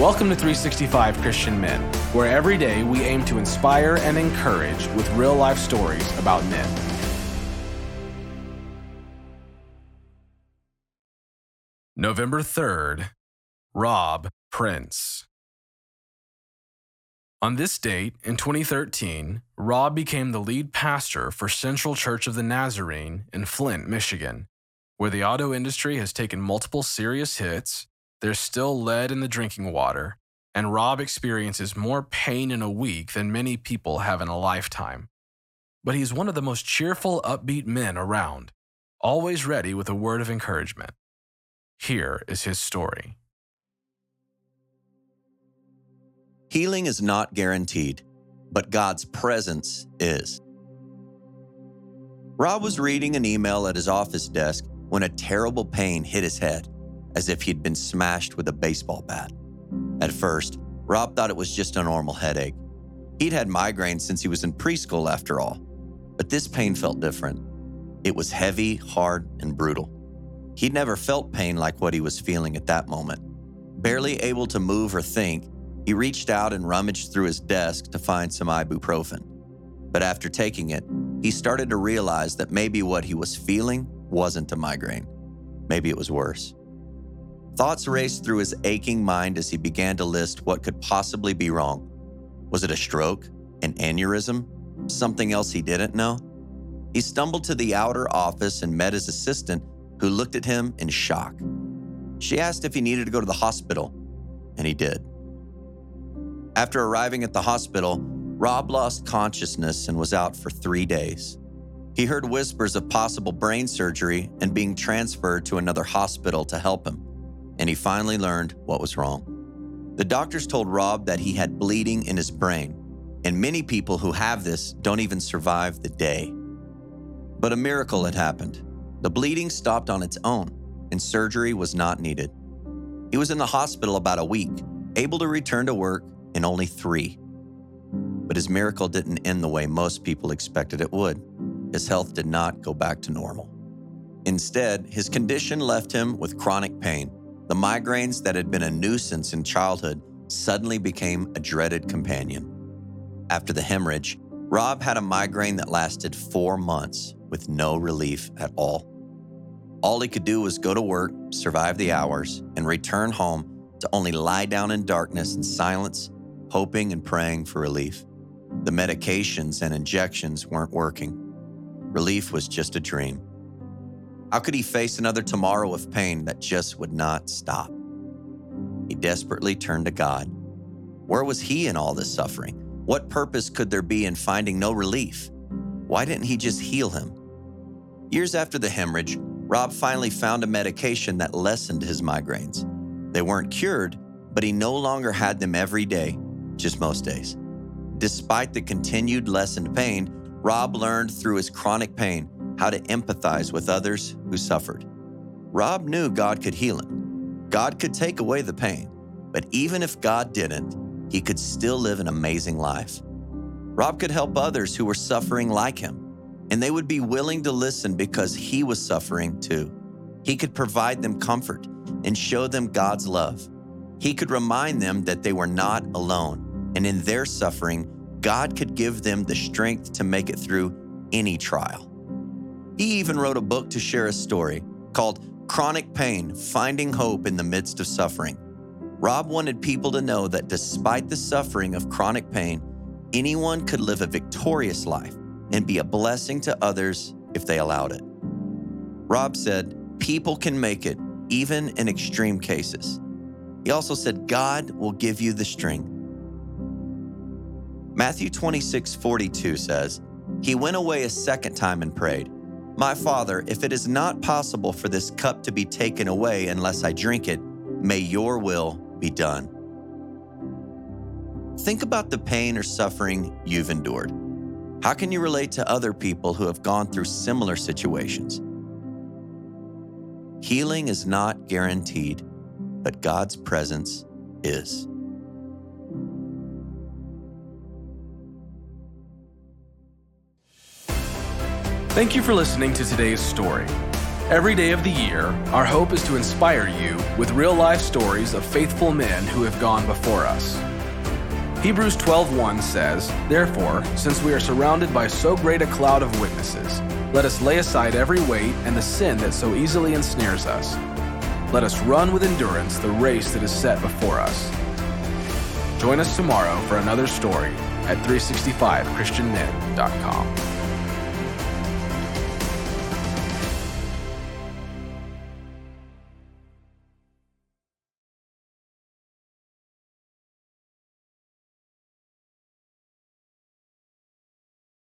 Welcome to 365 Christian Men, where every day we aim to inspire and encourage with real life stories about men. November 3rd, Rob Prince. On this date, in 2013, Rob became the lead pastor for Central Church of the Nazarene in Flint, Michigan. Where the auto industry has taken multiple serious hits, there's still lead in the drinking water, and Rob experiences more pain in a week than many people have in a lifetime. But he's one of the most cheerful, upbeat men around, always ready with a word of encouragement. Here is his story. Healing is not guaranteed, but God's presence is. Rob was reading an email at his office desk when a terrible pain hit his head, as if he'd been smashed with a baseball bat. At first, Rob thought it was just a normal headache. He'd had migraines since he was in preschool, after all. But this pain felt different. It was heavy, hard, and brutal. He'd never felt pain like what he was feeling at that moment. Barely able to move or think, he reached out and rummaged through his desk to find some ibuprofen. But after taking it, he started to realize that maybe what he was feeling wasn't a migraine. Maybe it was worse. Thoughts raced through his aching mind as he began to list what could possibly be wrong. Was it a stroke? An aneurysm? Something else he didn't know? He stumbled to the outer office and met his assistant, who looked at him in shock. She asked if he needed to go to the hospital, and he did. After arriving at the hospital, Rob lost consciousness and was out for three days. He heard whispers of possible brain surgery and being transferred to another hospital to help him, and he finally learned what was wrong. The doctors told Rob that he had bleeding in his brain, and many people who have this don't even survive the day. But a miracle had happened. The bleeding stopped on its own, and surgery was not needed. He was in the hospital about a week, able to return to work in only three. But his miracle didn't end the way most people expected it would his health did not go back to normal. Instead, his condition left him with chronic pain. The migraines that had been a nuisance in childhood suddenly became a dreaded companion. After the hemorrhage, Rob had a migraine that lasted four months with no relief at all. All he could do was go to work, survive the hours, and return home to only lie down in darkness and silence, hoping and praying for relief. The medications and injections weren't working. Relief was just a dream. How could he face another tomorrow of pain that just would not stop? He desperately turned to God. Where was he in all this suffering? What purpose could there be in finding no relief? Why didn't he just heal him? Years after the hemorrhage, Rob finally found a medication that lessened his migraines. They weren't cured, but he no longer had them every day, just most days. Despite the continued lessened pain, Rob learned through his chronic pain how to empathize with others who suffered. Rob knew God could heal him. God could take away the pain, but even if God didn't, he could still live an amazing life. Rob could help others who were suffering like him, and they would be willing to listen because he was suffering too. He could provide them comfort and show them God's love. He could remind them that they were not alone, and in their suffering, God could give them the strength to make it through any trial. He even wrote a book to share a story called Chronic Pain Finding Hope in the Midst of Suffering. Rob wanted people to know that despite the suffering of chronic pain, anyone could live a victorious life and be a blessing to others if they allowed it. Rob said, People can make it, even in extreme cases. He also said, God will give you the strength Matthew 26, 42 says, He went away a second time and prayed, My Father, if it is not possible for this cup to be taken away unless I drink it, may your will be done. Think about the pain or suffering you've endured. How can you relate to other people who have gone through similar situations? Healing is not guaranteed, but God's presence is. Thank you for listening to today's story. Every day of the year, our hope is to inspire you with real life stories of faithful men who have gone before us. Hebrews 12:1 says, "Therefore, since we are surrounded by so great a cloud of witnesses, let us lay aside every weight and the sin that so easily ensnares us. Let us run with endurance the race that is set before us." Join us tomorrow for another story at 365christianmen.com.